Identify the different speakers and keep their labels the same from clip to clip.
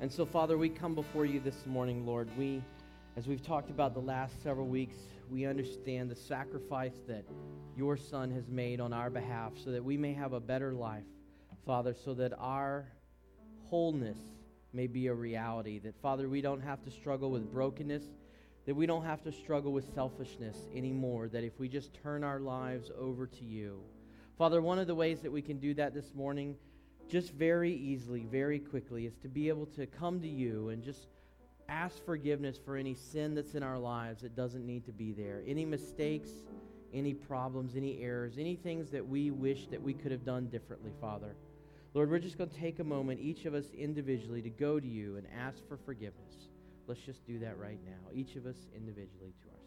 Speaker 1: And so, Father, we come before you this morning, Lord. We, as we've talked about the last several weeks, we understand the sacrifice that your Son has made on our behalf so that we may have a better life, Father, so that our wholeness may be a reality. That, Father, we don't have to struggle with brokenness, that we don't have to struggle with selfishness anymore, that if we just turn our lives over to you. Father, one of the ways that we can do that this morning just very easily, very quickly, is to be able to come to you and just ask forgiveness for any sin that's in our lives that doesn't need to be there. Any mistakes, any problems, any errors, any things that we wish that we could have done differently, Father. Lord, we're just going to take a moment, each of us individually, to go to you and ask for forgiveness. Let's just do that right now, each of us individually to ourselves.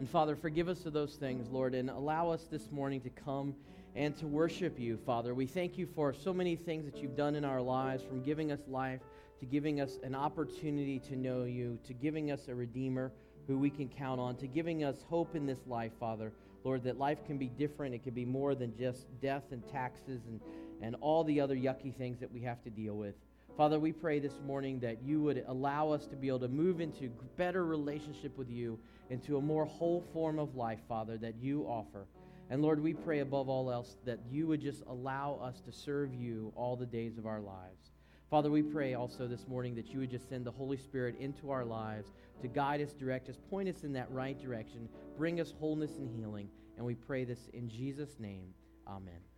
Speaker 1: And Father, forgive us of those things, Lord, and allow us this morning to come and to worship you, Father. We thank you for so many things that you've done in our lives, from giving us life to giving us an opportunity to know you, to giving us a Redeemer who we can count on, to giving us hope in this life, Father. Lord, that life can be different. It can be more than just death and taxes and, and all the other yucky things that we have to deal with. Father, we pray this morning that you would allow us to be able to move into better relationship with you, into a more whole form of life, Father, that you offer. And Lord, we pray above all else that you would just allow us to serve you all the days of our lives. Father, we pray also this morning that you would just send the Holy Spirit into our lives to guide us, direct us, point us in that right direction, bring us wholeness and healing. And we pray this in Jesus' name. Amen.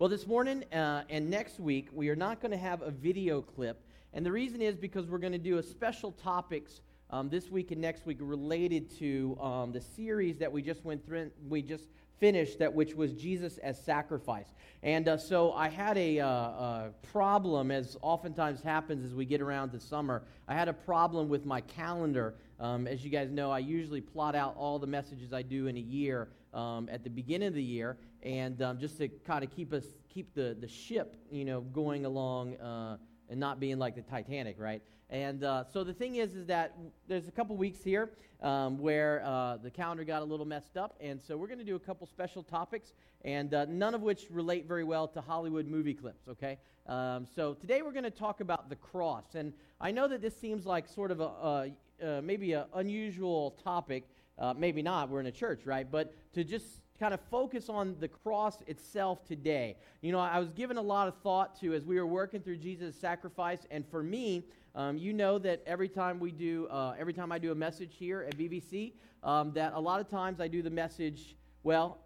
Speaker 1: Well, this morning uh, and next week, we are not going to have a video clip. And the reason is because we're going to do a special topics um, this week and next week related to um, the series that we just went through. We just finished that, which was Jesus as sacrifice. And uh, so I had a, uh, a, problem, as oftentimes happens as we get around to summer. I had a problem with my calendar. Um, as you guys know, I usually plot out all the messages I do in a year um, at the beginning of the year, and um, just to kind of keep us keep the, the ship, you know, going along uh, and not being like the Titanic, right? And uh, so the thing is, is that there's a couple weeks here um, where uh, the calendar got a little messed up, and so we're going to do a couple special topics, and uh, none of which relate very well to Hollywood movie clips. Okay, um, so today we're going to talk about the cross, and I know that this seems like sort of a uh, maybe an unusual topic. Uh, maybe not. We're in a church, right? But to just kind of focus on the cross itself today. You know, I was given a lot of thought to as we were working through Jesus' sacrifice, and for me, um, you know that every time we do, uh, every time I do a message here at BBC, um, that a lot of times I do the message, well,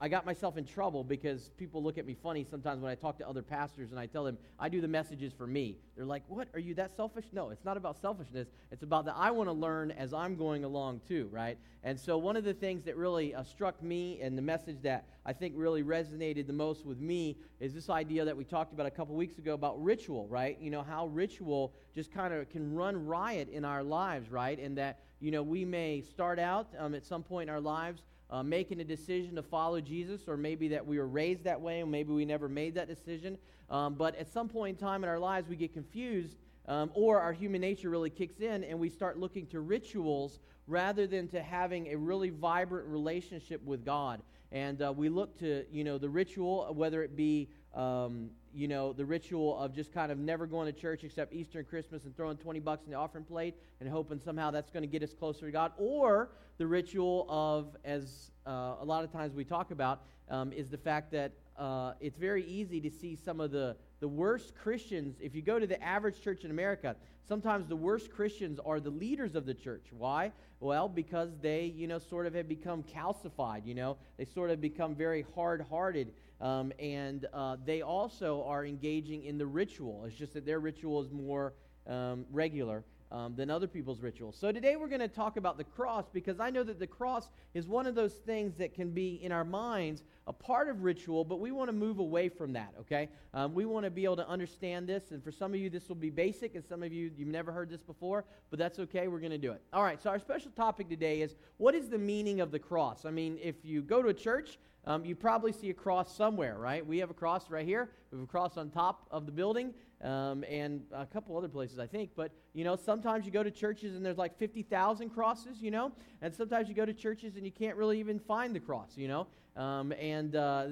Speaker 1: I got myself in trouble because people look at me funny sometimes when I talk to other pastors and I tell them I do the messages for me. They're like, "What? Are you that selfish?" No, it's not about selfishness. It's about that I want to learn as I'm going along too, right? And so one of the things that really uh, struck me and the message that I think really resonated the most with me is this idea that we talked about a couple weeks ago about ritual, right? You know how ritual just kind of can run riot in our lives, right? And that you know we may start out um, at some point in our lives uh, making a decision to follow Jesus, or maybe that we were raised that way, and maybe we never made that decision. Um, but at some point in time in our lives, we get confused, um, or our human nature really kicks in, and we start looking to rituals rather than to having a really vibrant relationship with God. And uh, we look to, you know, the ritual, whether it be um, you know, the ritual of just kind of never going to church except Easter and Christmas and throwing 20 bucks in the offering plate and hoping somehow that's going to get us closer to God. Or the ritual of, as uh, a lot of times we talk about, um, is the fact that uh, it's very easy to see some of the, the worst Christians. If you go to the average church in America, sometimes the worst Christians are the leaders of the church. Why? Well, because they, you know, sort of have become calcified, you know, they sort of become very hard hearted um, and uh, they also are engaging in the ritual. It's just that their ritual is more um, regular um, than other people's rituals. So today we're going to talk about the cross because I know that the cross is one of those things that can be in our minds a part of ritual, but we want to move away from that, okay? Um, we want to be able to understand this, and for some of you, this will be basic, and some of you, you've never heard this before, but that's okay. We're going to do it. All right, so our special topic today is what is the meaning of the cross? I mean, if you go to a church, um, you probably see a cross somewhere, right? We have a cross right here. We have a cross on top of the building um, and a couple other places, I think. But, you know, sometimes you go to churches and there's like 50,000 crosses, you know, and sometimes you go to churches and you can't really even find the cross, you know. Um, and uh,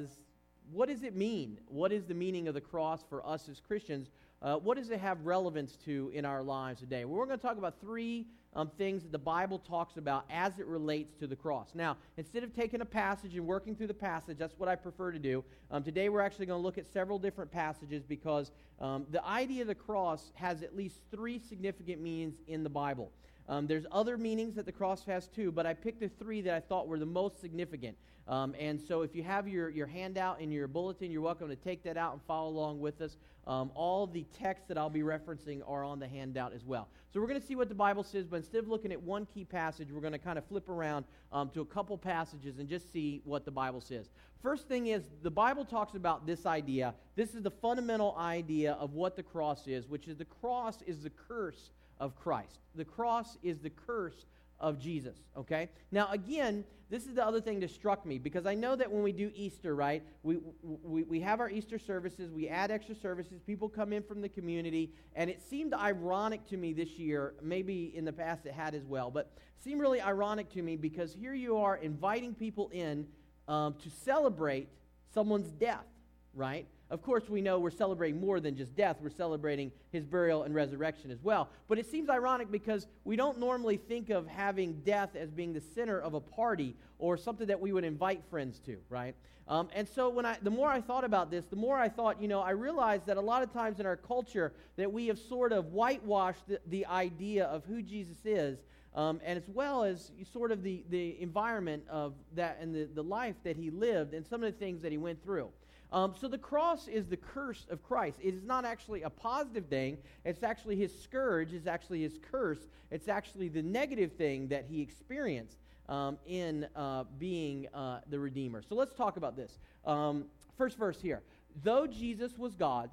Speaker 1: what does it mean? What is the meaning of the cross for us as Christians? Uh, what does it have relevance to in our lives today? Well, we're going to talk about three um, things that the Bible talks about as it relates to the cross. Now, instead of taking a passage and working through the passage, that's what I prefer to do. Um, today, we're actually going to look at several different passages because um, the idea of the cross has at least three significant meanings in the Bible. Um, there's other meanings that the cross has too, but I picked the three that I thought were the most significant. Um, and so if you have your, your handout in your bulletin, you're welcome to take that out and follow along with us. Um, all the texts that I'll be referencing are on the handout as well. So we're going to see what the Bible says, but instead of looking at one key passage, we're going to kind of flip around um, to a couple passages and just see what the Bible says. First thing is, the Bible talks about this idea. This is the fundamental idea of what the cross is, which is the cross is the curse of Christ. The cross is the curse of Jesus, okay? Now, again, this is the other thing that struck me because I know that when we do Easter, right, we, we, we have our Easter services, we add extra services, people come in from the community, and it seemed ironic to me this year, maybe in the past it had as well, but seemed really ironic to me because here you are inviting people in um, to celebrate someone's death, right? Of course, we know we're celebrating more than just death. We're celebrating his burial and resurrection as well. But it seems ironic because we don't normally think of having death as being the center of a party or something that we would invite friends to, right? Um, and so when I, the more I thought about this, the more I thought, you know, I realized that a lot of times in our culture that we have sort of whitewashed the, the idea of who Jesus is um, and as well as sort of the, the environment of that and the, the life that he lived and some of the things that he went through. Um, so the cross is the curse of Christ. It is not actually a positive thing. It's actually his scourge. It's actually his curse. It's actually the negative thing that he experienced um, in uh, being uh, the Redeemer. So let's talk about this. Um, first verse here. Though Jesus was God,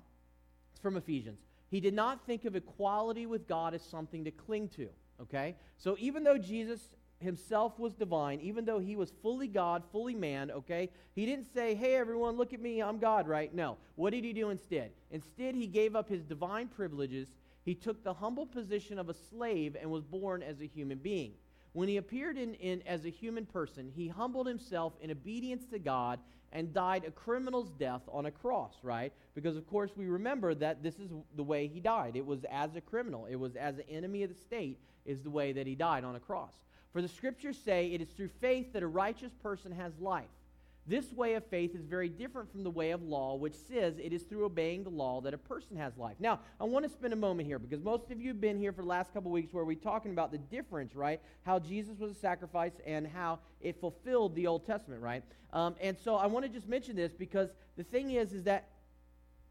Speaker 1: it's from Ephesians, he did not think of equality with God as something to cling to. Okay? So even though Jesus himself was divine, even though he was fully God, fully man, okay? He didn't say, hey, everyone, look at me, I'm God, right? No. What did he do instead? Instead, he gave up his divine privileges. He took the humble position of a slave and was born as a human being. When he appeared in, in, as a human person, he humbled himself in obedience to God and died a criminal's death on a cross, right? Because, of course, we remember that this is the way he died. It was as a criminal, it was as an enemy of the state, is the way that he died on a cross. For the scriptures say it is through faith that a righteous person has life. This way of faith is very different from the way of law, which says it is through obeying the law that a person has life. Now, I want to spend a moment here because most of you have been here for the last couple weeks where we're talking about the difference, right? How Jesus was a sacrifice and how it fulfilled the Old Testament, right? Um, and so I want to just mention this because the thing is, is that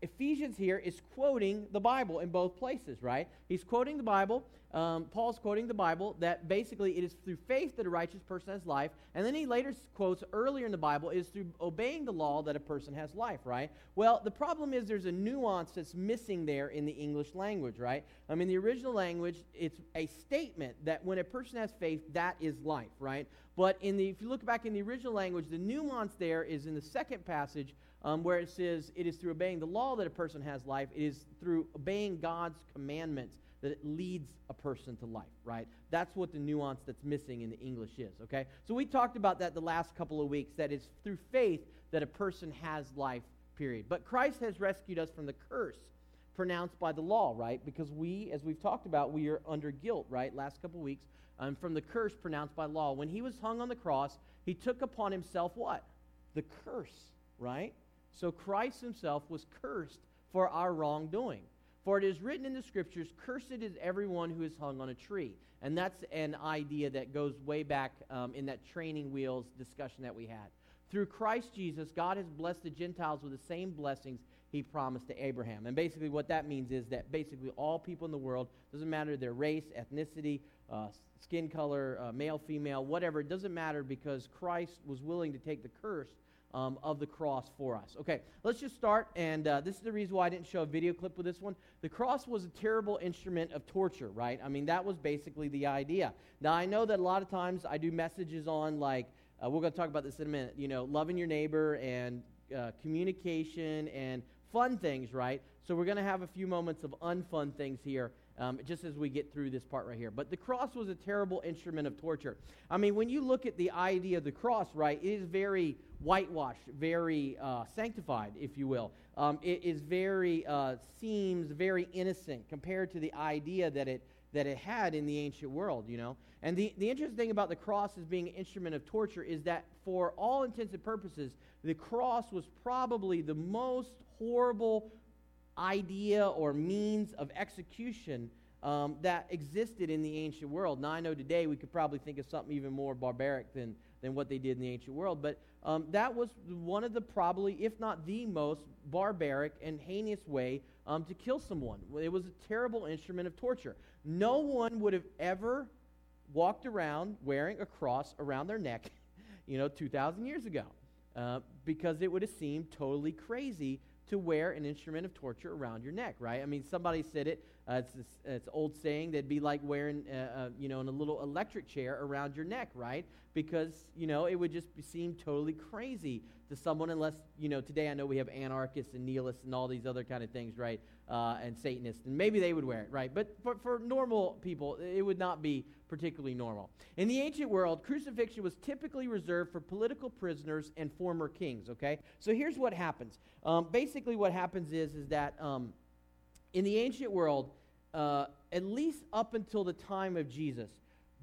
Speaker 1: Ephesians here is quoting the Bible in both places, right? He's quoting the Bible. Um, Paul's quoting the Bible that basically it is through faith that a righteous person has life. And then he later quotes earlier in the Bible, is through obeying the law that a person has life, right? Well, the problem is there's a nuance that's missing there in the English language, right? I mean, the original language, it's a statement that when a person has faith, that is life, right? But in the, if you look back in the original language, the nuance there is in the second passage um, where it says it is through obeying the law that a person has life. It is through obeying God's commandments that it leads a person to life, right? That's what the nuance that's missing in the English is, okay? So we talked about that the last couple of weeks, that it's through faith that a person has life, period. But Christ has rescued us from the curse pronounced by the law, right? Because we, as we've talked about, we are under guilt, right? Last couple of weeks, um, from the curse pronounced by law. When he was hung on the cross, he took upon himself what? The curse, right? So Christ himself was cursed for our wrongdoing. For it is written in the scriptures, Cursed is everyone who is hung on a tree. And that's an idea that goes way back um, in that training wheels discussion that we had. Through Christ Jesus, God has blessed the Gentiles with the same blessings he promised to Abraham. And basically, what that means is that basically all people in the world, doesn't matter their race, ethnicity, uh, skin color, uh, male, female, whatever, it doesn't matter because Christ was willing to take the curse um, of the cross for us. Okay, let's just start. And uh, this is the reason why I didn't show a video clip with this one. The cross was a terrible instrument of torture, right? I mean, that was basically the idea. Now, I know that a lot of times I do messages on like, uh, we're going to talk about this in a minute. You know, loving your neighbor and uh, communication and fun things, right? So we're going to have a few moments of unfun things here um, just as we get through this part right here. But the cross was a terrible instrument of torture. I mean, when you look at the idea of the cross, right, it is very whitewashed, very uh, sanctified, if you will. Um, it is very, uh, seems very innocent compared to the idea that it, that it had in the ancient world, you know. And the, the interesting thing about the cross as being an instrument of torture is that for all intents and purposes, the cross was probably the most horrible idea or means of execution um, that existed in the ancient world. Now, I know today we could probably think of something even more barbaric than, than what they did in the ancient world, but um, that was one of the probably, if not the most barbaric and heinous way um, to kill someone. It was a terrible instrument of torture. No one would have ever walked around wearing a cross around their neck, you know, 2,000 years ago, uh, because it would have seemed totally crazy to wear an instrument of torture around your neck, right? I mean, somebody said it. Uh, it's this, it's old saying that'd be like wearing, uh, uh, you know, in a little electric chair around your neck, right? Because you know it would just seem totally crazy to someone unless you know. Today I know we have anarchists and nihilists and all these other kind of things, right? Uh, and Satanists, and maybe they would wear it, right? But for, for normal people, it would not be particularly normal. In the ancient world, crucifixion was typically reserved for political prisoners and former kings, okay? So here's what happens. Um, basically, what happens is, is that um, in the ancient world, uh, at least up until the time of Jesus,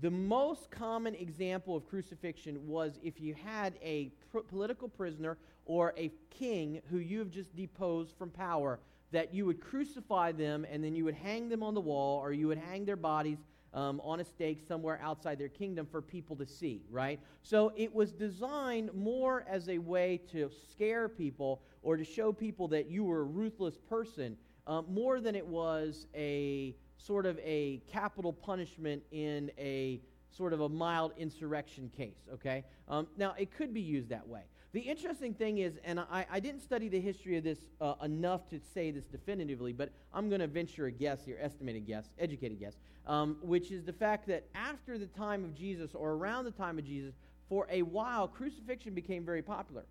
Speaker 1: the most common example of crucifixion was if you had a pr- political prisoner or a king who you have just deposed from power, that you would crucify them and then you would hang them on the wall or you would hang their bodies um, on a stake somewhere outside their kingdom for people to see, right? So it was designed more as a way to scare people or to show people that you were a ruthless person um, more than it was a sort of a capital punishment in a sort of a mild insurrection case, okay? Um, now, it could be used that way. The interesting thing is, and I, I didn't study the history of this uh, enough to say this definitively, but I'm going to venture a guess here, estimated guess, educated guess, um, which is the fact that after the time of Jesus or around the time of Jesus, for a while, crucifixion became very popular.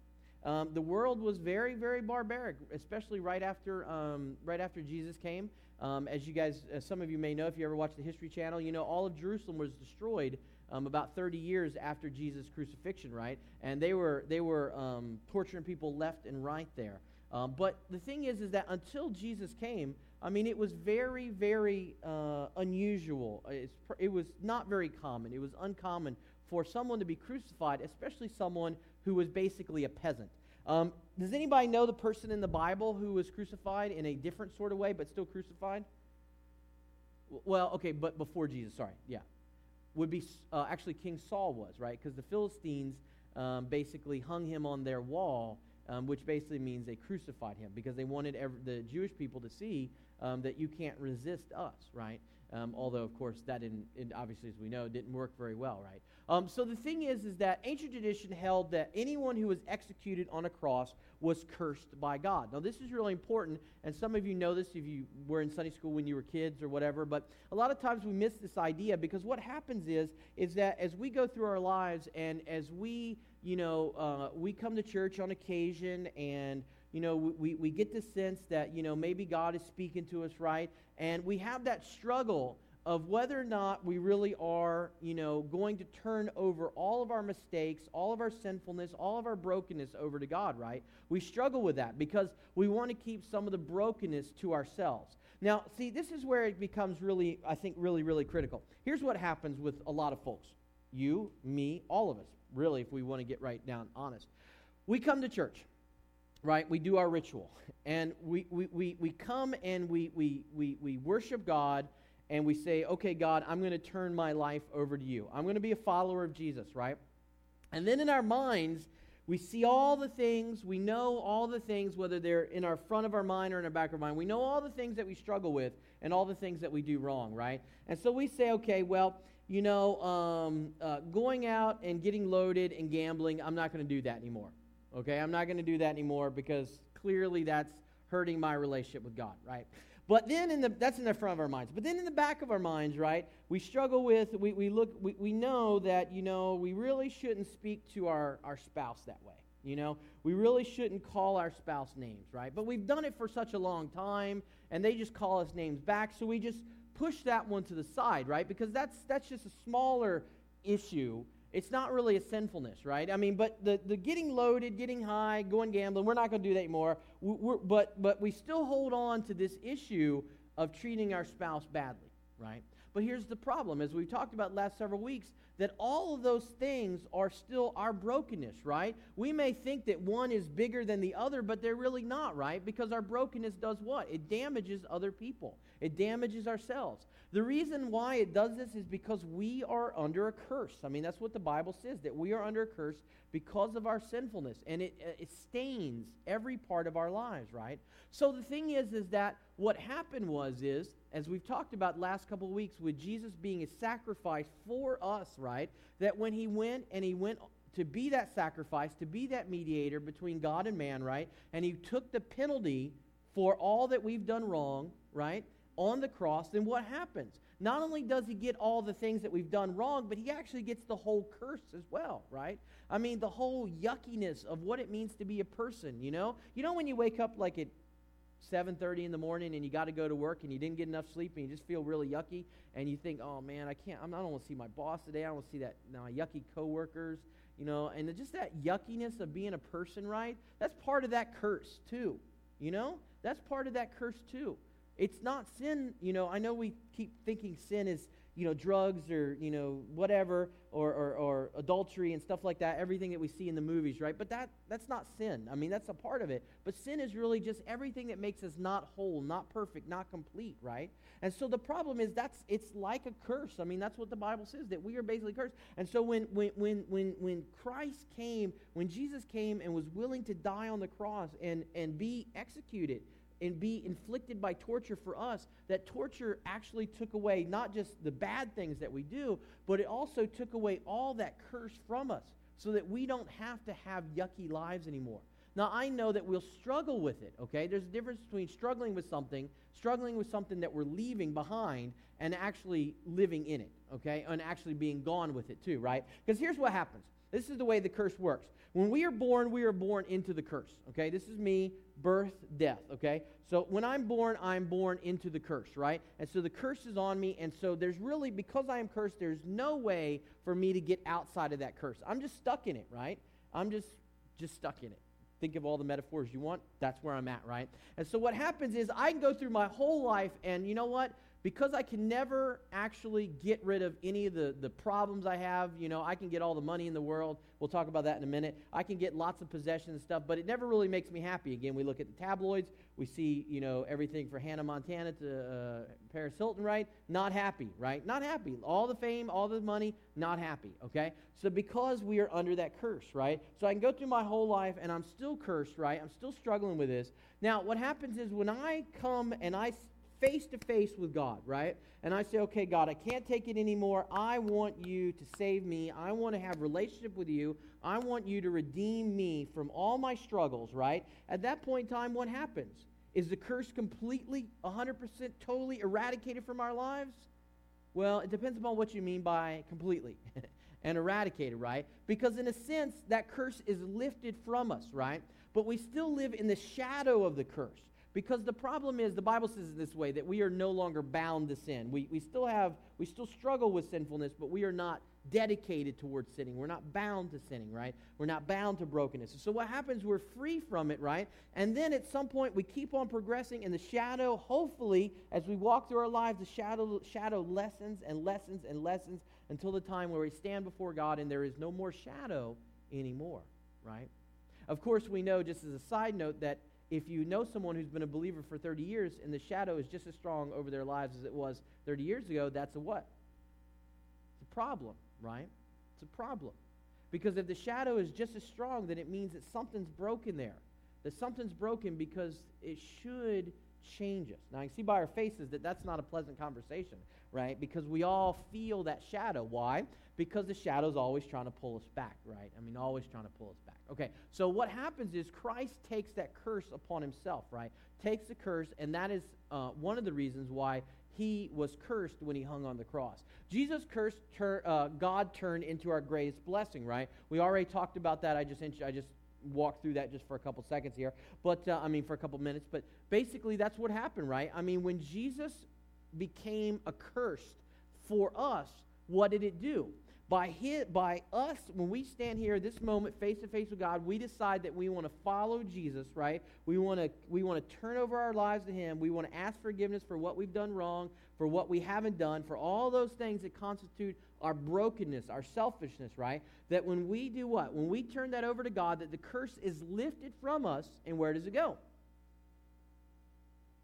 Speaker 1: Um, the world was very, very barbaric, especially right after, um, right after Jesus came. Um, as you guys, as some of you may know, if you ever watch the History Channel, you know all of Jerusalem was destroyed um, about 30 years after Jesus' crucifixion, right? And they were, they were um, torturing people left and right there. Um, but the thing is, is that until Jesus came, I mean, it was very, very uh, unusual. It's, it was not very common. It was uncommon for someone to be crucified, especially someone who was basically a peasant. Um, does anybody know the person in the Bible who was crucified in a different sort of way, but still crucified? Well, okay, but before Jesus, sorry, yeah would be uh, actually King Saul was, right? Because the Philistines um, basically hung him on their wall, um, which basically means they crucified him because they wanted every, the Jewish people to see um, that you can't resist us, right? Um, although, of course, that didn't, obviously, as we know, didn't work very well, right? Um, so the thing is, is that ancient tradition held that anyone who was executed on a cross was cursed by God. Now, this is really important, and some of you know this if you were in Sunday school when you were kids or whatever. But a lot of times we miss this idea because what happens is, is that as we go through our lives and as we, you know, uh, we come to church on occasion and you know, we, we get the sense that, you know, maybe God is speaking to us, right? And we have that struggle of whether or not we really are, you know, going to turn over all of our mistakes, all of our sinfulness, all of our brokenness over to God, right? We struggle with that because we want to keep some of the brokenness to ourselves. Now, see, this is where it becomes really, I think, really, really critical. Here's what happens with a lot of folks you, me, all of us, really, if we want to get right down honest. We come to church right? We do our ritual. And we, we, we, we come and we, we, we, we worship God and we say, okay, God, I'm going to turn my life over to you. I'm going to be a follower of Jesus, right? And then in our minds, we see all the things, we know all the things, whether they're in our front of our mind or in our back of our mind. We know all the things that we struggle with and all the things that we do wrong, right? And so we say, okay, well, you know, um, uh, going out and getting loaded and gambling, I'm not going to do that anymore. Okay, I'm not going to do that anymore because clearly that's hurting my relationship with God, right? But then in the that's in the front of our minds. But then in the back of our minds, right, we struggle with we, we look we, we know that, you know, we really shouldn't speak to our, our spouse that way. You know, we really shouldn't call our spouse names, right? But we've done it for such a long time, and they just call us names back, so we just push that one to the side, right? Because that's that's just a smaller issue. It's not really a sinfulness, right? I mean, but the, the getting loaded, getting high, going gambling, we're not going to do that anymore. We're, but, but we still hold on to this issue of treating our spouse badly, right? But here's the problem, as we've talked about last several weeks, that all of those things are still our brokenness, right? We may think that one is bigger than the other, but they're really not, right? Because our brokenness does what? It damages other people, it damages ourselves. The reason why it does this is because we are under a curse. I mean, that's what the Bible says, that we are under a curse because of our sinfulness, and it, uh, it stains every part of our lives, right? So the thing is, is that what happened was, is, as we've talked about last couple of weeks, with Jesus being a sacrifice for us, right? That when he went and he went to be that sacrifice, to be that mediator between God and man, right? And he took the penalty for all that we've done wrong, right? On the cross, then what happens? Not only does he get all the things that we've done wrong, but he actually gets the whole curse as well, right? I mean, the whole yuckiness of what it means to be a person, you know? You know when you wake up like at 7.30 in the morning and you got to go to work and you didn't get enough sleep and you just feel really yucky and you think, oh, man, I can't, I'm, don't want to see my boss today. I don't want to see that, my yucky coworkers, you know? And just that yuckiness of being a person, right? That's part of that curse, too, you know? That's part of that curse, too. It's not sin, you know. I know we keep thinking sin is you know, drugs or, you know, whatever, or, or, or, adultery and stuff like that, everything that we see in the movies, right? But that, that's not sin. I mean, that's a part of it. But sin is really just everything that makes us not whole, not perfect, not complete, right? And so the problem is that's, it's like a curse. I mean, that's what the Bible says, that we are basically cursed. And so when, when, when, when, when Christ came, when Jesus came and was willing to die on the cross and, and be executed, and be inflicted by torture for us, that torture actually took away not just the bad things that we do, but it also took away all that curse from us so that we don't have to have yucky lives anymore. Now, I know that we'll struggle with it, okay? There's a difference between struggling with something, struggling with something that we're leaving behind, and actually living in it, okay? And actually being gone with it too, right? Because here's what happens. This is the way the curse works. When we are born, we are born into the curse. Okay, this is me, birth, death. Okay, so when I'm born, I'm born into the curse, right? And so the curse is on me, and so there's really, because I am cursed, there's no way for me to get outside of that curse. I'm just stuck in it, right? I'm just just stuck in it. Think of all the metaphors you want. That's where I'm at, right? And so what happens is I can go through my whole life, and you know what? Because I can never actually get rid of any of the, the problems I have, you know, I can get all the money in the world. We'll talk about that in a minute. I can get lots of possessions and stuff, but it never really makes me happy. Again, we look at the tabloids. We see, you know, everything for Hannah Montana to uh, Paris Hilton, right? Not happy, right? Not happy. All the fame, all the money, not happy, okay? So because we are under that curse, right? So I can go through my whole life and I'm still cursed, right? I'm still struggling with this. Now, what happens is when I come and I face to face with God, right? And I say, okay, God, I can't take it anymore. I want you to save me. I want to have relationship with you. I want you to redeem me from all my struggles, right? At that point in time, what happens? Is the curse completely, 100% totally eradicated from our lives? Well, it depends upon what you mean by completely and eradicated, right? Because in a sense, that curse is lifted from us, right? But we still live in the shadow of the curse. Because the problem is, the Bible says it this way, that we are no longer bound to sin. We, we still have, we still struggle with sinfulness, but we are not dedicated towards sinning. We're not bound to sinning, right? We're not bound to brokenness. So what happens, we're free from it, right? And then at some point, we keep on progressing in the shadow. Hopefully, as we walk through our lives, the shadow, shadow lessens and lessens and lessens until the time where we stand before God and there is no more shadow anymore, right? Of course, we know, just as a side note, that if you know someone who's been a believer for 30 years and the shadow is just as strong over their lives as it was 30 years ago, that's a what? It's a problem, right? It's a problem. Because if the shadow is just as strong, then it means that something's broken there. That something's broken because it should change us. Now, you see by our faces that that's not a pleasant conversation, right? Because we all feel that shadow. Why? Because the shadow's always trying to pull us back, right? I mean, always trying to pull us back. Okay, so what happens is Christ takes that curse upon himself, right? Takes the curse, and that is uh, one of the reasons why he was cursed when he hung on the cross. Jesus cursed, tur- uh, God turned into our greatest blessing, right? We already talked about that. I just, I just walk through that just for a couple seconds here. But, uh, I mean, for a couple minutes. But basically, that's what happened, right? I mean, when Jesus became accursed for us, what did it do? By, his, by us, when we stand here this moment face to face with God, we decide that we want to follow Jesus, right? We want to we want to turn over our lives to Him. We want to ask forgiveness for what we've done wrong, for what we haven't done, for all those things that constitute our brokenness, our selfishness, right? That when we do what? When we turn that over to God, that the curse is lifted from us, and where does it go?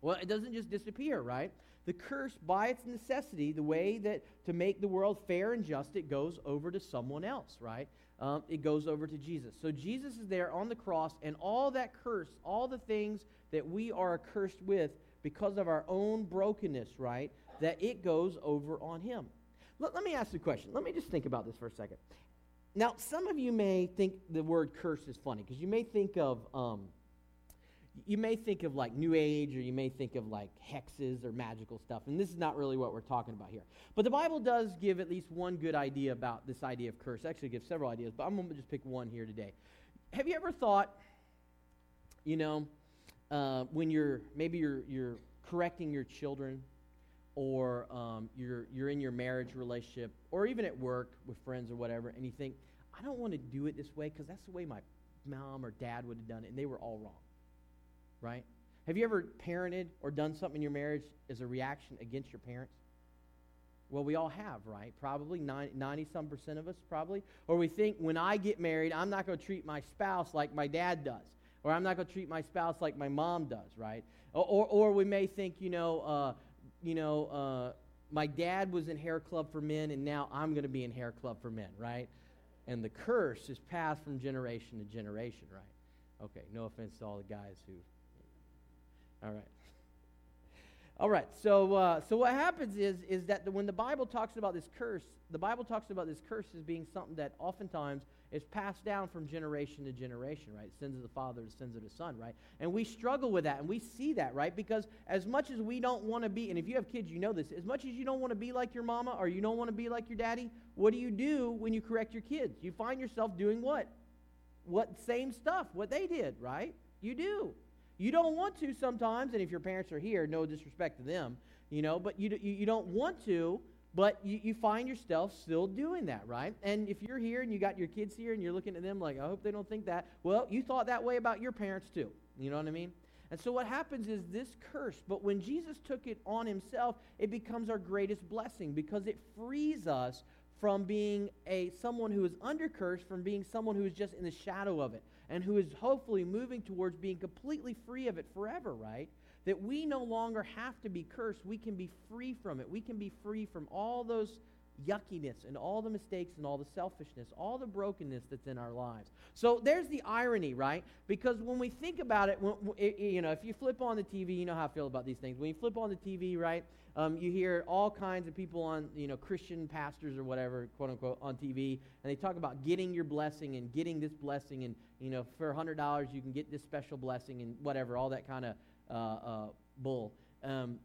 Speaker 1: Well, it doesn't just disappear, right? The curse, by its necessity, the way that to make the world fair and just, it goes over to someone else, right? Um, it goes over to Jesus. So Jesus is there on the cross, and all that curse, all the things that we are accursed with because of our own brokenness, right? That it goes over on him. Let, let me ask you a question. Let me just think about this for a second. Now, some of you may think the word curse is funny because you may think of. Um, you may think of like New Age or you may think of like hexes or magical stuff, and this is not really what we're talking about here. But the Bible does give at least one good idea about this idea of curse. Actually, gives several ideas, but I'm going to just pick one here today. Have you ever thought, you know, uh, when you're maybe you're you're correcting your children, or um, you're you're in your marriage relationship, or even at work with friends or whatever, and you think, I don't want to do it this way because that's the way my mom or dad would have done it, and they were all wrong right? Have you ever parented or done something in your marriage as a reaction against your parents? Well, we all have, right? Probably 90 some percent of us, probably. Or we think when I get married, I'm not going to treat my spouse like my dad does. Or I'm not going to treat my spouse like my mom does, right? Or, or, we may think, you know, uh, you know, uh, my dad was in hair club for men, and now I'm going to be in hair club for men, right? And the curse is passed from generation to generation, right? Okay, no offense to all the guys who all right. All right. So, uh, so what happens is, is that the, when the Bible talks about this curse, the Bible talks about this curse as being something that oftentimes is passed down from generation to generation, right? Sins of the father sins of the son, right? And we struggle with that, and we see that, right? Because as much as we don't want to be, and if you have kids, you know this, as much as you don't want to be like your mama or you don't want to be like your daddy, what do you do when you correct your kids? You find yourself doing what? What same stuff, what they did, right? You do. You don't want to sometimes, and if your parents are here, no disrespect to them, you know, but you, you, you don't want to, but you, you find yourself still doing that, right? And if you're here and you got your kids here and you're looking at them like, I hope they don't think that, well, you thought that way about your parents too. You know what I mean? And so what happens is this curse, but when Jesus took it on himself, it becomes our greatest blessing because it frees us from being a someone who is under curse from being someone who is just in the shadow of it and who is hopefully moving towards being completely free of it forever, right? That we no longer have to be cursed. We can be free from it. We can be free from all those yuckiness and all the mistakes and all the selfishness, all the brokenness that's in our lives. So there's the irony, right? Because when we think about it, when, you know, if you flip on the TV, you know how I feel about these things. When you flip on the TV, right, um, you hear all kinds of people on, you know, Christian pastors or whatever, quote unquote, on TV, and they talk about getting your blessing and getting this blessing, and you know, for hundred dollars you can get this special blessing and whatever, all that kind of uh, uh, bull. Um,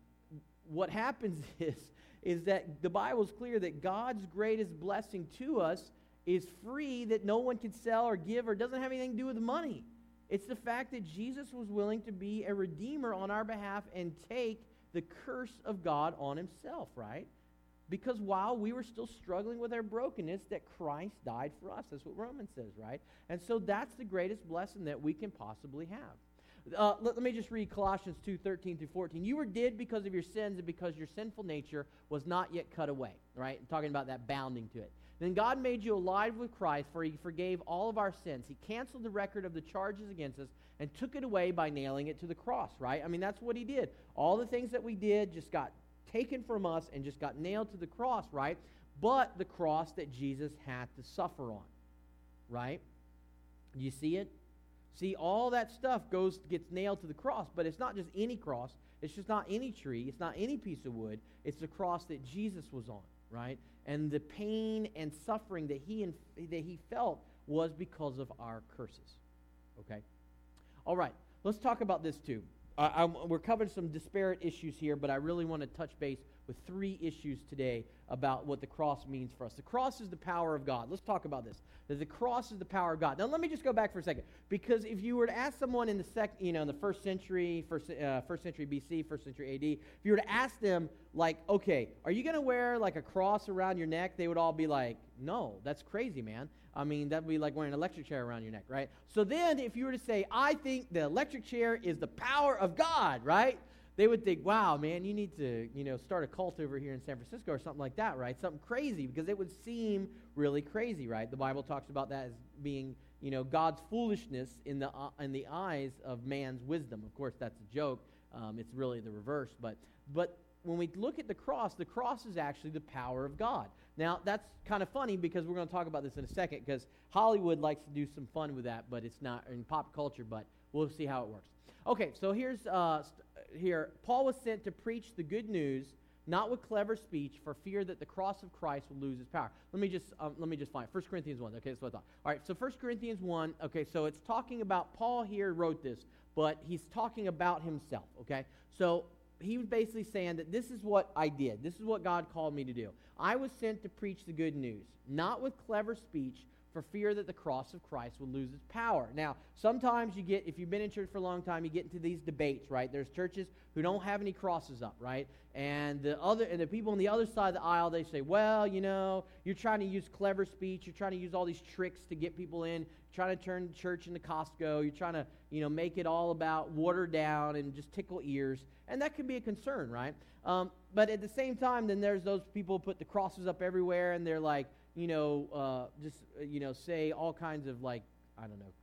Speaker 1: what happens is is that the Bible is clear that God's greatest blessing to us is free, that no one can sell or give or doesn't have anything to do with money. It's the fact that Jesus was willing to be a redeemer on our behalf and take the curse of God on himself, right? Because while we were still struggling with our brokenness, that Christ died for us. That's what Romans says, right? And so that's the greatest blessing that we can possibly have. Uh, let, let, me just read Colossians 2 13 through 14. You were dead because of your sins and because your sinful nature was not yet cut away, right? I'm talking about that bounding to it. Then God made you alive with Christ, for he forgave all of our sins. He canceled the record of the charges against us and took it away by nailing it to the cross, right? I mean, that's what he did. All the things that we did just got taken from us and just got nailed to the cross, right? But the cross that Jesus had to suffer on, right? You see it? See, all that stuff goes gets nailed to the cross, but it's not just any cross. It's just not any tree. It's not any piece of wood. It's the cross that Jesus was on, right? And the pain and suffering that he and that he felt was because of our curses. Okay. All right. Let's talk about this too. I, we're covering some disparate issues here, but I really want to touch base with three issues today about what the cross means for us. The cross is the power of God. Let's talk about this. That the cross is the power of God. Now, let me just go back for a second, because if you were to ask someone in the sec, you know, in the first century, first, uh, first century BC, first century AD, if you were to ask them, like, okay, are you going to wear like a cross around your neck? They would all be like, no, that's crazy, man. I mean, that would be like wearing an electric chair around your neck, right? So then, if you were to say, I think the electric chair is the power of God, right? They would think, wow, man, you need to, you know, start a cult over here in San Francisco or something like that, right? Something crazy, because it would seem really crazy, right? The Bible talks about that as being, you know, God's foolishness in the, uh, in the eyes of man's wisdom. Of course, that's a joke. Um, it's really the reverse. But, but when we look at the cross, the cross is actually the power of God. Now, that's kind of funny because we're going to talk about this in a second because Hollywood likes to do some fun with that, but it's not in pop culture, but we'll see how it works. Okay, so here's uh, here, Paul was sent to preach the good news, not with clever speech, for fear that the cross of Christ would lose its power. Let me just um, let me just find 1 Corinthians 1. Okay, that's what I thought. All right, so 1 Corinthians 1, okay, so it's talking about Paul here wrote this, but he's talking about himself, okay? So he was basically saying that this is what I did. This is what God called me to do. I was sent to preach the good news, not with clever speech, for fear that the cross of Christ would lose its power. Now, sometimes you get, if you've been in church for a long time, you get into these debates, right? There's churches who don't have any crosses up, right? And the other and the people on the other side of the aisle, they say, well, you know, you're trying to use clever speech, you're trying to use all these tricks to get people in, trying to turn church into Costco, you're trying to, you know, make it all about watered down and just tickle ears. And that can be a concern, right? Um, but at the same time, then there's those people who put the crosses up everywhere and they're like, you know, uh, just, uh, you know, say all kinds of like, I don't know,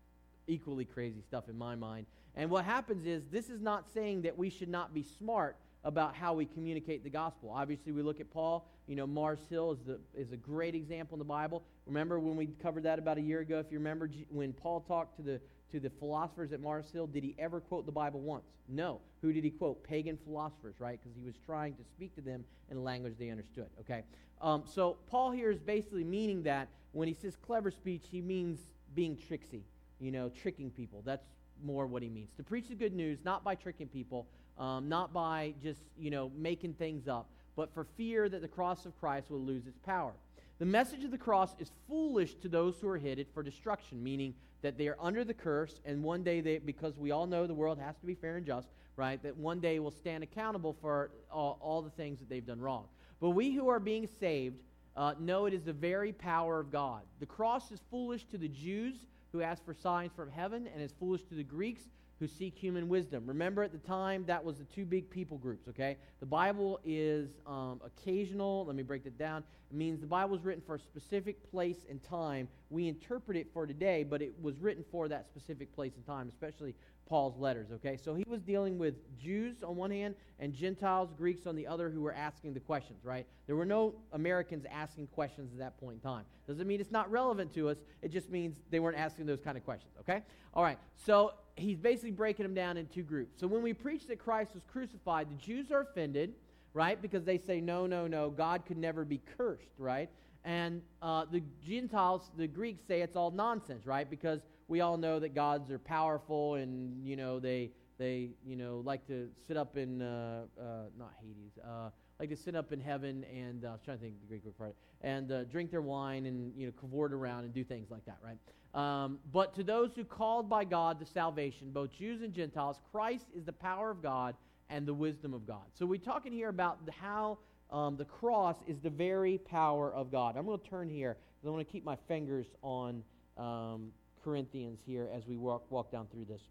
Speaker 1: equally crazy stuff in my mind. And what happens is this is not saying that we should not be smart about how we communicate the gospel. Obviously, we look at Paul. You know, Mars Hill is, the, is a great example in the Bible. Remember when we covered that about a year ago? If you remember when Paul talked to the, to the philosophers at Mars Hill, did he ever quote the Bible once? No. Who did he quote? Pagan philosophers, right? Because he was trying to speak to them in a language they understood, okay? Um, so Paul here is basically meaning that when he says clever speech, he means being tricksy, you know, tricking people. That's more what he means. To preach the good news, not by tricking people, um, not by just, you know, making things up, but for fear that the cross of Christ will lose its power. The message of the cross is foolish to those who are headed for destruction, meaning that they are under the curse, and one day they, because we all know the world has to be fair and just, right, that one day will stand accountable for all, all the things that they've done wrong. But we who are being saved uh, know it is the very power of God. The cross is foolish to the Jews who ask for signs from heaven, and is foolish to the Greeks who seek human wisdom. Remember, at the time, that was the two big people groups, okay? The Bible is um, occasional. Let me break that down. It means the Bible was written for a specific place and time. We interpret it for today, but it was written for that specific place and time, especially Paul's letters, okay? So he was dealing with Jews on one hand and Gentiles, Greeks on the other, who were asking the questions, right? There were no Americans asking questions at that point in time. Doesn't mean it's not relevant to us, it just means they weren't asking those kind of questions, okay? All right, so he's basically breaking them down in two groups. So when we preach that Christ was crucified, the Jews are offended, right? Because they say, no, no, no, God could never be cursed, right? And uh, the Gentiles, the Greeks say it's all nonsense, right? Because we all know that gods are powerful and, you know, they, they you know, like to sit up in, uh, uh, not Hades, uh, like to sit up in heaven and, uh, I was trying to think the Greek word for it, and uh, drink their wine and, you know, cavort around and do things like that, right? Um, but to those who called by God to salvation, both Jews and Gentiles, Christ is the power of God and the wisdom of God. So we're talking here about the, how um, the cross is the very power of God. I'm going to turn here because I want to keep my fingers on um, Corinthians here as we walk, walk down through this.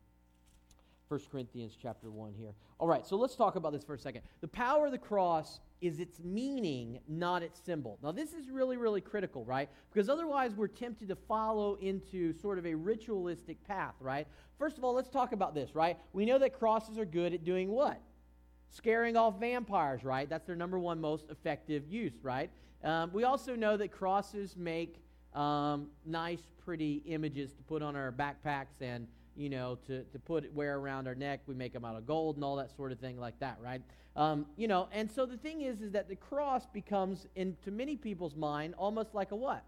Speaker 1: 1 Corinthians chapter 1 here. All right, so let's talk about this for a second. The power of the cross is its meaning, not its symbol. Now, this is really, really critical, right? Because otherwise, we're tempted to follow into sort of a ritualistic path, right? First of all, let's talk about this, right? We know that crosses are good at doing what? Scaring off vampires, right? That's their number one most effective use, right? Um, we also know that crosses make um, nice, pretty images to put on our backpacks and you know, to, to put wear around our neck. We make them out of gold and all that sort of thing like that, right? Um, you know, and so the thing is, is that the cross becomes, into many people's mind, almost like a what?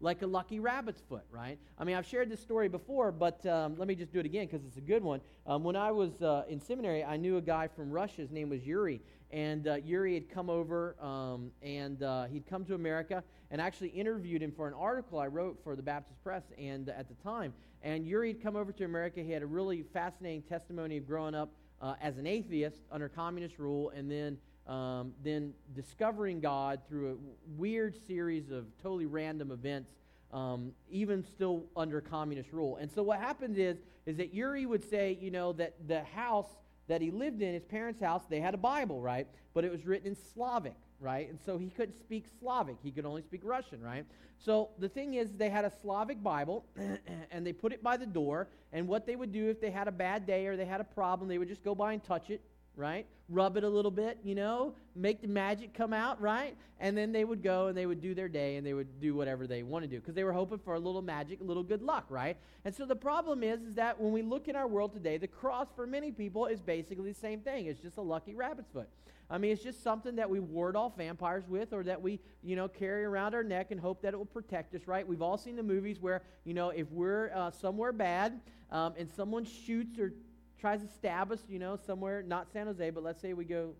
Speaker 1: Like a lucky rabbit's foot, right? I mean, I've shared this story before, but um, let me just do it again because it's a good one. Um, when I was uh, in seminary, I knew a guy from Russia. His name was Yuri. And uh, Yuri had come over um, and uh, he'd come to America and actually interviewed him for an article I wrote for the Baptist Press and uh, at the time. And Yuri had come over to America. He had a really fascinating testimony of growing up uh, as an atheist under communist rule and then um, then discovering God through a weird series of totally random events, um, even still under communist rule. And so what happens is, is that Yuri would say, you know, that the house that he lived in, his parents' house, they had a Bible, right? But it was written in Slavic, right? And so he couldn't speak Slavic. He could only speak Russian, right? So the thing is, they had a Slavic Bible, and they put it by the door. And what they would do if they had a bad day or they had a problem, they would just go by and touch it, right? Rub it a little bit, you know, make the magic come out, right? And then they would go and they would do their day and they would do whatever they want to do because they were hoping for a little magic, a little good luck, right? And so the problem is, is that when we look in our world today, the cross for many people is basically the same thing. It's just a lucky rabbit's foot. I mean, it's just something that we ward off vampires with or that we, you know, carry around our neck and hope that it will protect us, right? We've all seen the movies where, you know, if we're uh, somewhere bad um, and someone shoots or tries to stab us, you know, somewhere, not San Jose, but let's say we go,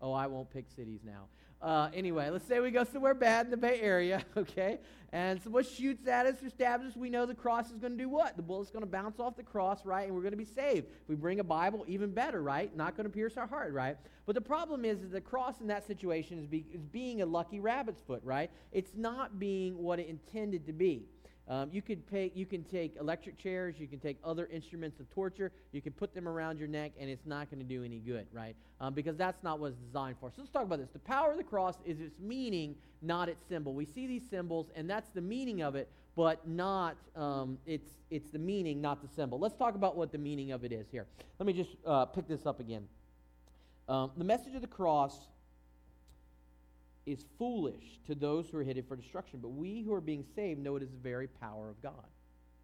Speaker 1: oh, I won't pick cities now. Uh, anyway, let's say we go somewhere bad in the Bay Area, okay? And someone shoots at us or stabs us, we know the cross is going to do what? The bullet's going to bounce off the cross, right? And we're going to be saved. If we bring a Bible, even better, right? Not going to pierce our heart, right? But the problem is, is the cross in that situation is, be, is being a lucky rabbit's foot, right? It's not being what it intended to be. Um, you, could pay, you can take electric chairs, you can take other instruments of torture, you can put them around your neck, and it's not going to do any good, right? Um, because that's not what it's designed for. So let's talk about this. The power of the cross is its meaning, not its symbol. We see these symbols, and that's the meaning of it, but not um, it's, it's the meaning, not the symbol. Let's talk about what the meaning of it is here. Let me just uh, pick this up again. Um, the message of the cross is foolish to those who are headed for destruction, but we who are being saved know it is the very power of God,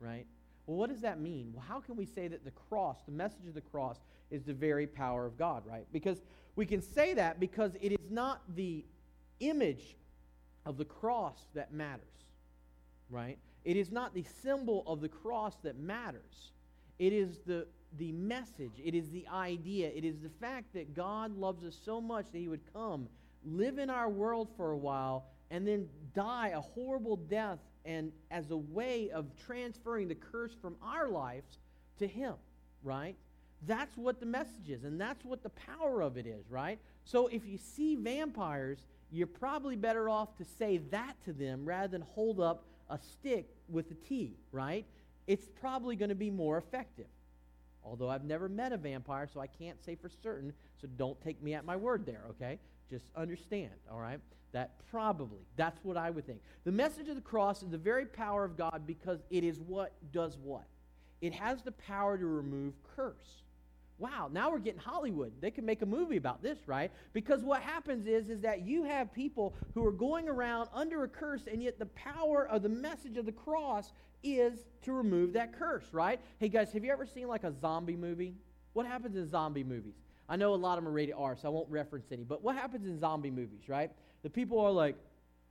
Speaker 1: right? Well, what does that mean? Well, how can we say that the cross, the message of the cross, is the very power of God, right? Because we can say that because it is not the image of the cross that matters, right? It is not the symbol of the cross that matters. It is the, the message, it is the idea, it is the fact that God loves us so much that He would come live in our world for a while, and then die a horrible death and as a way of transferring the curse from our lives to him, right? That's what the message is, and that's what the power of it is, right? So if you see vampires, you're probably better off to say that to them rather than hold up a stick with a T, right? It's probably going to be more effective. Although I've never met a vampire, so I can't say for certain, so don't take me at my word there, okay? Just understand, all right? That probably, that's what I would think. The message of the cross is the very power of God because it is what does what? It has the power to remove curse. Wow, now we're getting Hollywood. They can make a movie about this, right? Because what happens is, is that you have people who are going around under a curse, and yet the power of the message of the cross is to remove that curse, right? Hey guys, have you ever seen like a zombie movie? What happens in zombie movies? I know a lot of them are rated R, so I won't reference any. But what happens in zombie movies, right? The people are like,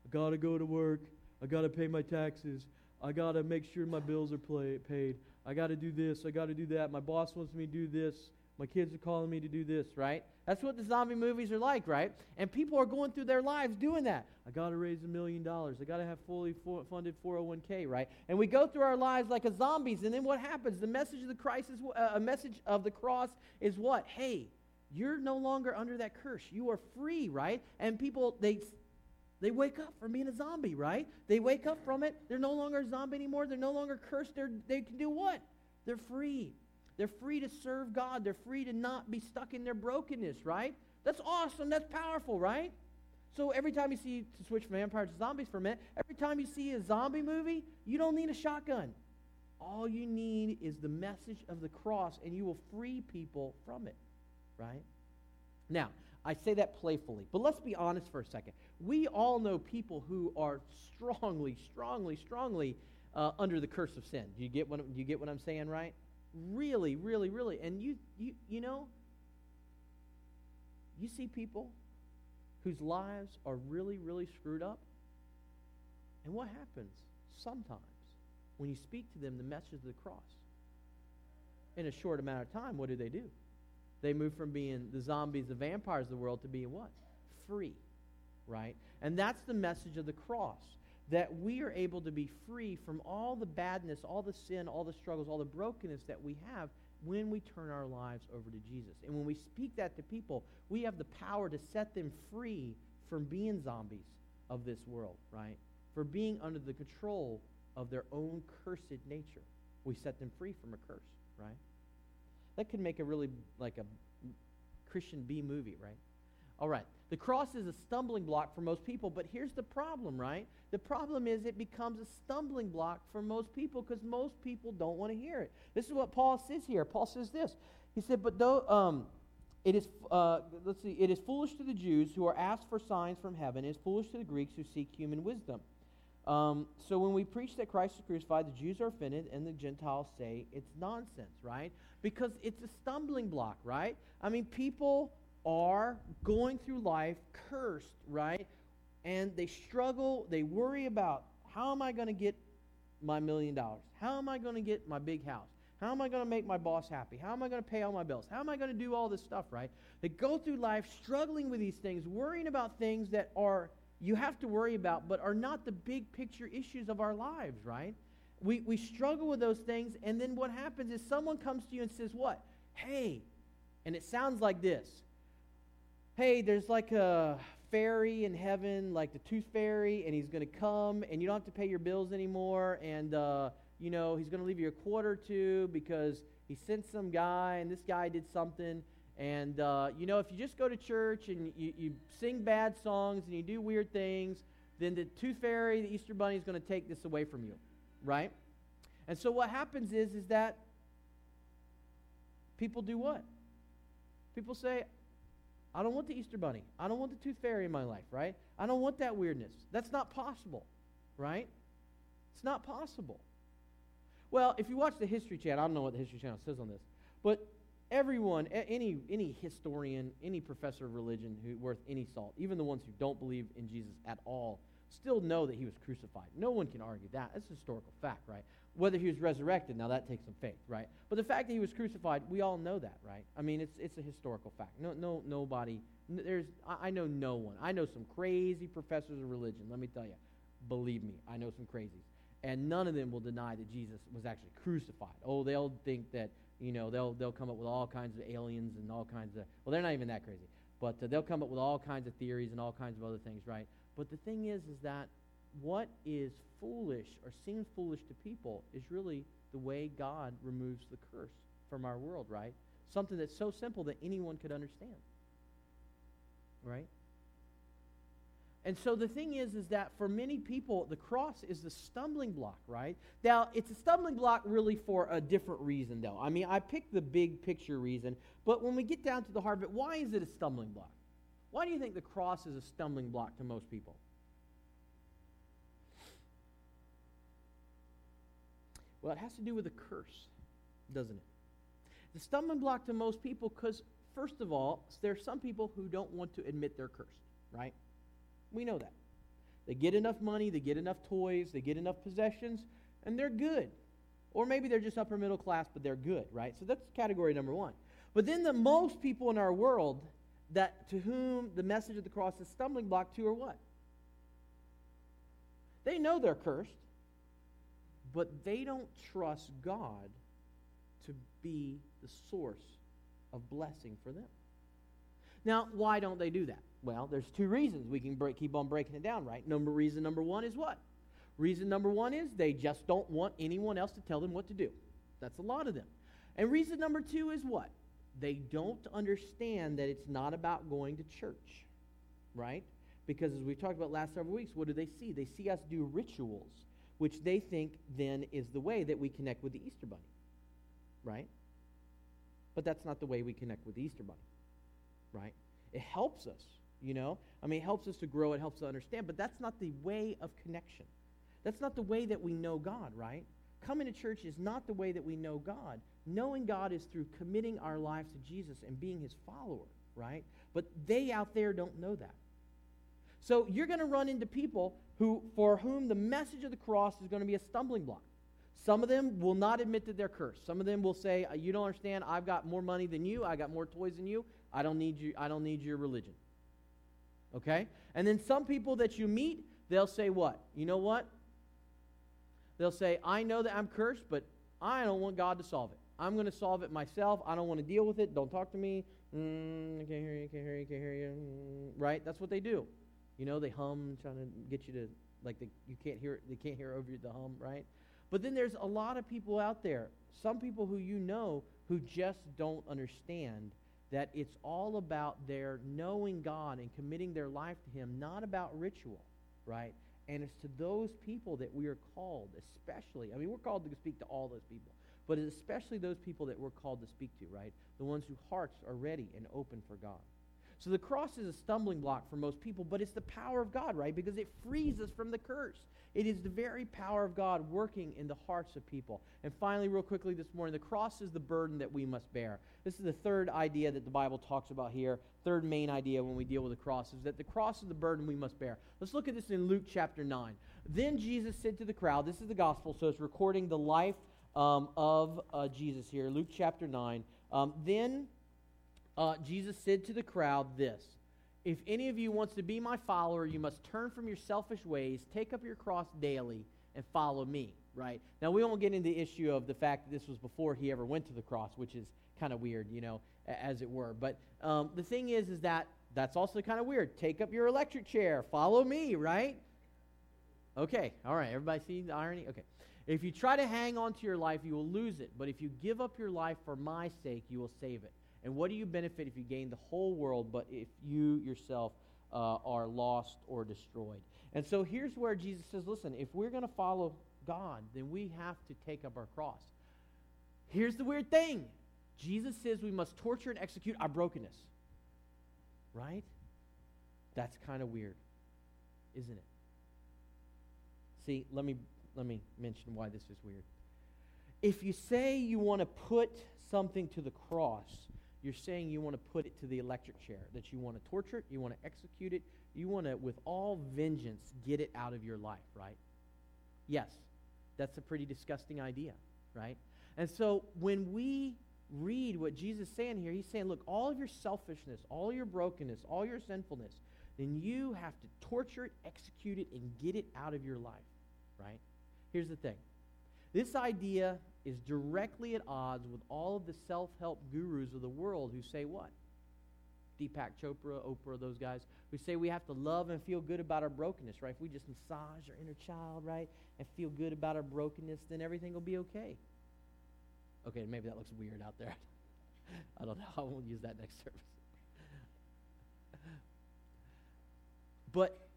Speaker 1: I gotta go to work. I gotta pay my taxes. I gotta make sure my bills are play, paid. I gotta do this. I gotta do that. My boss wants me to do this. My kids are calling me to do this, right? That's what the zombie movies are like, right? And people are going through their lives doing that. I got to raise a million dollars. I got to have fully funded 401k, right? And we go through our lives like a zombies. And then what happens? The message of the crisis, is uh, a message of the cross is what? Hey, you're no longer under that curse. You are free, right? And people, they they wake up from being a zombie, right? They wake up from it. They're no longer a zombie anymore. They're no longer cursed. They're, they can do what? They're free. They're free to serve God. They're free to not be stuck in their brokenness, right? That's awesome. That's powerful, right? So every time you see, to switch from vampires to zombies for a minute, every time you see a zombie movie, you don't need a shotgun. All you need is the message of the cross, and you will free people from it right? Now, I say that playfully, but let's be honest for a second. We all know people who are strongly, strongly, strongly uh, under the curse of sin. Do you get what do you get what I'm saying, right? Really, really, really. And you, you, you know, you see people whose lives are really, really screwed up. And what happens sometimes when you speak to them the message of the cross? In a short amount of time, what do they do? They move from being the zombies, the vampires of the world, to being what? Free, right? And that's the message of the cross that we are able to be free from all the badness, all the sin, all the struggles, all the brokenness that we have when we turn our lives over to Jesus. And when we speak that to people, we have the power to set them free from being zombies of this world, right? For being under the control of their own cursed nature. We set them free from a curse, right? That could make a really like a Christian B movie, right? All right. The cross is a stumbling block for most people, but here's the problem, right? The problem is it becomes a stumbling block for most people because most people don't want to hear it. This is what Paul says here. Paul says this. He said, "But though um, it is, uh, let's see, it is foolish to the Jews who are asked for signs from heaven. It is foolish to the Greeks who seek human wisdom." Um, so when we preach that Christ is crucified, the Jews are offended and the Gentiles say it's nonsense, right? Because it's a stumbling block, right? I mean, people are going through life cursed, right? And they struggle, they worry about how am I going to get my million dollars? How am I going to get my big house? How am I going to make my boss happy? How am I going to pay all my bills? How am I going to do all this stuff, right? They go through life struggling with these things, worrying about things that are you have to worry about, but are not the big picture issues of our lives, right? We, we struggle with those things, and then what happens is someone comes to you and says, What? Hey, and it sounds like this hey, there's like a fairy in heaven, like the tooth fairy, and he's going to come, and you don't have to pay your bills anymore, and, uh, you know, he's going to leave you a quarter or two because he sent some guy, and this guy did something. And, uh, you know, if you just go to church and you, you sing bad songs and you do weird things, then the tooth fairy, the Easter bunny, is going to take this away from you, right? And so what happens is, is that people do what? People say, I don't want the Easter Bunny. I don't want the Tooth Fairy in my life, right? I don't want that weirdness. That's not possible, right? It's not possible. Well, if you watch the History Channel, I don't know what the History Channel says on this, but everyone, any, any historian, any professor of religion who worth any salt, even the ones who don't believe in Jesus at all, still know that he was crucified. No one can argue that. That's a historical fact, right? Whether he was resurrected, now that takes some faith, right? But the fact that he was crucified, we all know that, right? I mean, it's, it's a historical fact. No, no, nobody, there's, I, know no one. I know some crazy professors of religion, let me tell you. Believe me, I know some crazies. And none of them will deny that Jesus was actually crucified. Oh, they'll think that, you know, they'll, they'll come up with all kinds of aliens and all kinds of, well, they're not even that crazy. But uh, they'll come up with all kinds of theories and all kinds of other things, right? But the thing is, is that what is foolish or seems foolish to people is really the way God removes the curse from our world, right? Something that's so simple that anyone could understand. Right? And so the thing is, is that for many people, the cross is the stumbling block, right? Now, it's a stumbling block really for a different reason, though. I mean, I picked the big picture reason, but when we get down to the heart of it, why is it a stumbling block? Why do you think the cross is a stumbling block to most people? Well, it has to do with a curse, doesn't it? The stumbling block to most people because, first of all, there are some people who don't want to admit they're cursed, right? We know that. They get enough money, they get enough toys, they get enough possessions, and they're good. Or maybe they're just upper middle class, but they're good, right? So that's category number one. But then the most people in our world that to whom the message of the cross is stumbling block to are what? They know they're cursed but they don't trust God to be the source of blessing for them. Now, why don't they do that? Well, there's two reasons. We can break, keep on breaking it down, right? Number reason number one is what? Reason number one is they just don't want anyone else to tell them what to do. That's a lot of them. And reason number two is what? They don't understand that it's not about going to church, right? Because as we've talked about last several weeks, what do they see? They see us do rituals which they think then is the way that we connect with the Easter Bunny. Right? But that's not the way we connect with the Easter Bunny. Right? It helps us, you know? I mean, it helps us to grow, it helps us to understand, but that's not the way of connection. That's not the way that we know God, right? Coming to church is not the way that we know God. Knowing God is through committing our lives to Jesus and being his follower, right? But they out there don't know that. So you're going to run into people who, for whom the message of the cross is going to be a stumbling block. Some of them will not admit that they're cursed. Some of them will say, uh, "You don't understand. I've got more money than you. I got more toys than you. I don't need you. I don't need your religion." Okay? And then some people that you meet, they'll say what? You know what? They'll say, "I know that I'm cursed, but I don't want God to solve it. I'm going to solve it myself. I don't want to deal with it. Don't talk to me. Mm, I can't hear you. Can't hear you. Can't hear you. Mm, right? That's what they do. You know, they hum, trying to get you to like the, you can't hear they can't hear over the hum, right? But then there's a lot of people out there, some people who you know who just don't understand that it's all about their knowing God and committing their life to Him, not about ritual, right? And it's to those people that we are called, especially. I mean, we're called to speak to all those people, but it's especially those people that we're called to speak to, right? The ones whose hearts are ready and open for God. So the cross is a stumbling block for most people, but it's the power of God, right? Because it frees us from the curse. It is the very power of God working in the hearts of people. And finally, real quickly this morning, the cross is the burden that we must bear. This is the third idea that the Bible talks about here. Third main idea when we deal with the cross is that the cross is the burden we must bear. Let's look at this in Luke chapter 9. Then Jesus said to the crowd, this is the gospel, so it's recording the life um, of uh, Jesus here, Luke chapter 9. Um, then uh, Jesus said to the crowd this If any of you wants to be my follower, you must turn from your selfish ways, take up your cross daily, and follow me. Right? Now, we won't get into the issue of the fact that this was before he ever went to the cross, which is kind of weird, you know, as it were. But um, the thing is, is that that's also kind of weird. Take up your electric chair, follow me, right? Okay, all right. Everybody see the irony? Okay. If you try to hang on to your life, you will lose it. But if you give up your life for my sake, you will save it. And what do you benefit if you gain the whole world, but if you yourself uh, are lost or destroyed? And so here's where Jesus says, listen, if we're going to follow God, then we have to take up our cross. Here's the weird thing Jesus says we must torture and execute our brokenness. Right? That's kind of weird, isn't it? See, let me let me mention why this is weird. If you say you want to put something to the cross, you're saying you want to put it to the electric chair, that you want to torture it, you want to execute it, you want to, with all vengeance, get it out of your life, right? Yes, that's a pretty disgusting idea, right? And so when we read what Jesus is saying here, he's saying, look, all of your selfishness, all your brokenness, all your sinfulness, then you have to torture it, execute it, and get it out of your life, right? Here's the thing this idea is directly at odds with all of the self help gurus of the world who say what? Deepak Chopra, Oprah, those guys who say we have to love and feel good about our brokenness, right? If we just massage our inner child, right, and feel good about our brokenness, then everything will be okay. Okay, maybe that looks weird out there. I don't know. I won't use that next service. but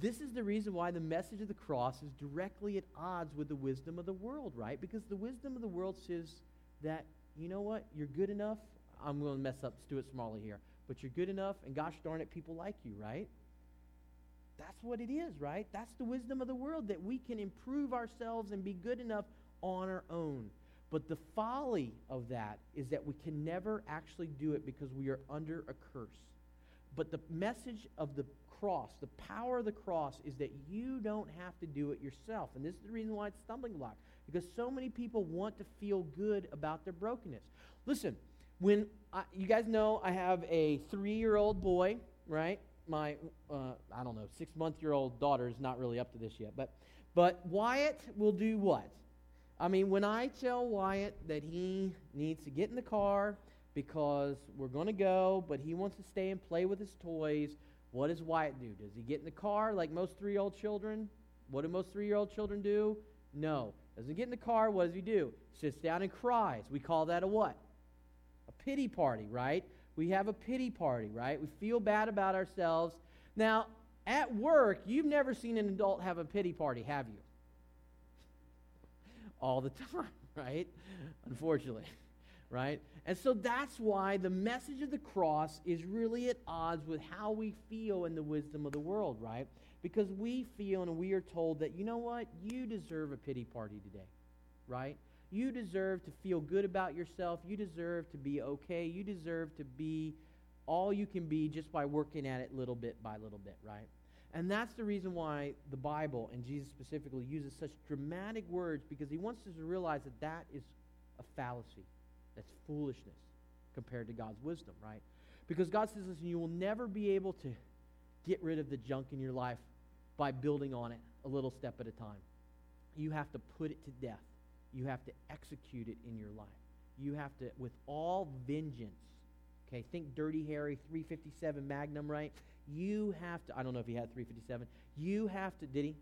Speaker 1: this is the reason why the message of the cross is directly at odds with the wisdom of the world, right? Because the wisdom of the world says that, you know what, you're good enough. I'm going to mess up Stuart Smalley here, but you're good enough, and gosh darn it, people like you, right? That's what it is, right? That's the wisdom of the world that we can improve ourselves and be good enough on our own. But the folly of that is that we can never actually do it because we are under a curse. But the message of the cross, the power of the cross is that you don't have to do it yourself. And this is the reason why it's stumbling block. Because so many people want to feel good about their brokenness. Listen, when I, you guys know I have a three-year-old boy, right? My, uh, I don't know, six-month-year-old daughter is not really up to this yet. But, but Wyatt will do what? I mean, when I tell Wyatt that he needs to get in the car because we're going to go, but he wants to stay and play with his toys, what does Wyatt do? Does he get in the car like most three year old children? What do most three year old children do? No. Doesn't get in the car. What does he do? Sits down and cries. We call that a what? A pity party, right? We have a pity party, right? We feel bad about ourselves. Now, at work, you've never seen an adult have a pity party, have you? All the time, right? Unfortunately right? And so that's why the message of the cross is really at odds with how we feel in the wisdom of the world, right? Because we feel and we are told that, you know what? You deserve a pity party today, right? You deserve to feel good about yourself. You deserve to be okay. You deserve to be all you can be just by working at it little bit by little bit, right? And that's the reason why the Bible, and Jesus specifically, uses such dramatic words because he wants us to realize that that is a fallacy. That's foolishness compared to God's wisdom, right? Because God says, listen, you will never be able to get rid of the junk in your life by building on it a little step at a time. You have to put it to death. You have to execute it in your life. You have to, with all vengeance, okay, think Dirty Harry 357 Magnum, right? You have to, I don't know if he had 357. You have to, did he?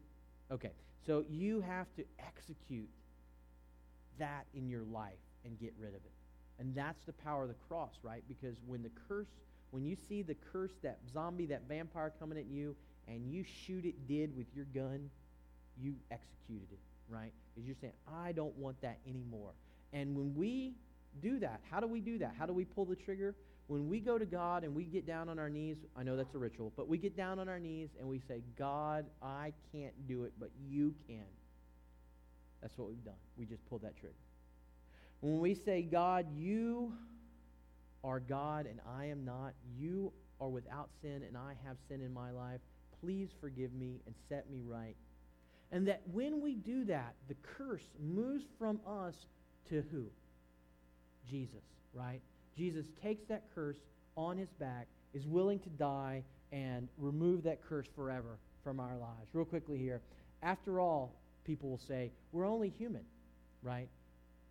Speaker 1: Okay. So you have to execute that in your life and get rid of it. And that's the power of the cross, right? Because when the curse, when you see the curse, that zombie, that vampire coming at you, and you shoot it dead with your gun, you executed it, right? Because you're saying, I don't want that anymore. And when we do that, how do we do that? How do we pull the trigger? When we go to God and we get down on our knees, I know that's a ritual, but we get down on our knees and we say, God, I can't do it, but you can. That's what we've done. We just pulled that trigger. When we say, God, you are God and I am not, you are without sin and I have sin in my life, please forgive me and set me right. And that when we do that, the curse moves from us to who? Jesus, right? Jesus takes that curse on his back, is willing to die, and remove that curse forever from our lives. Real quickly here. After all, people will say, we're only human, right?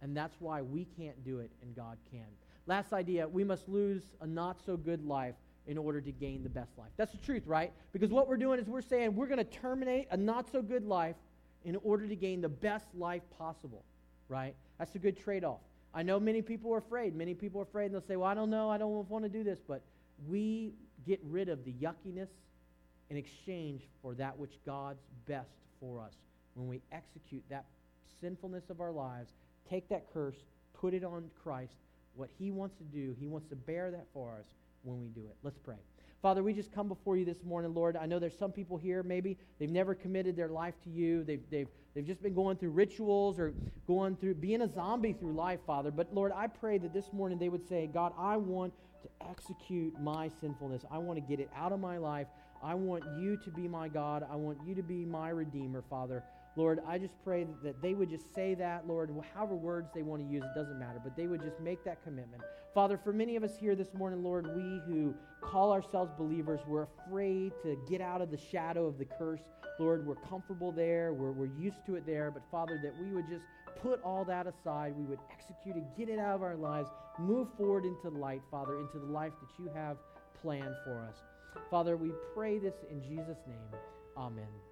Speaker 1: And that's why we can't do it and God can. Last idea we must lose a not so good life in order to gain the best life. That's the truth, right? Because what we're doing is we're saying we're going to terminate a not so good life in order to gain the best life possible, right? That's a good trade off. I know many people are afraid. Many people are afraid and they'll say, Well, I don't know. I don't want to do this. But we get rid of the yuckiness in exchange for that which God's best for us. When we execute that sinfulness of our lives, take that curse, put it on Christ, what He wants to do, He wants to bear that for us when we do it. Let's pray. Father, we just come before you this morning, Lord. I know there's some people here, maybe they've never committed their life to you. They've, they've, they've just been going through rituals or going through being a zombie through life, Father. But Lord, I pray that this morning they would say, God, I want to execute my sinfulness. I want to get it out of my life. I want you to be my God. I want you to be my Redeemer, Father. Lord, I just pray that they would just say that, Lord, however words they want to use, it doesn't matter, but they would just make that commitment. Father, for many of us here this morning, Lord, we who call ourselves believers, we're afraid to get out of the shadow of the curse. Lord, we're comfortable there, we're, we're used to it there, but Father, that we would just put all that aside, we would execute it, get it out of our lives, move forward into light, Father, into the life that you have planned for us. Father, we pray this in Jesus' name. Amen.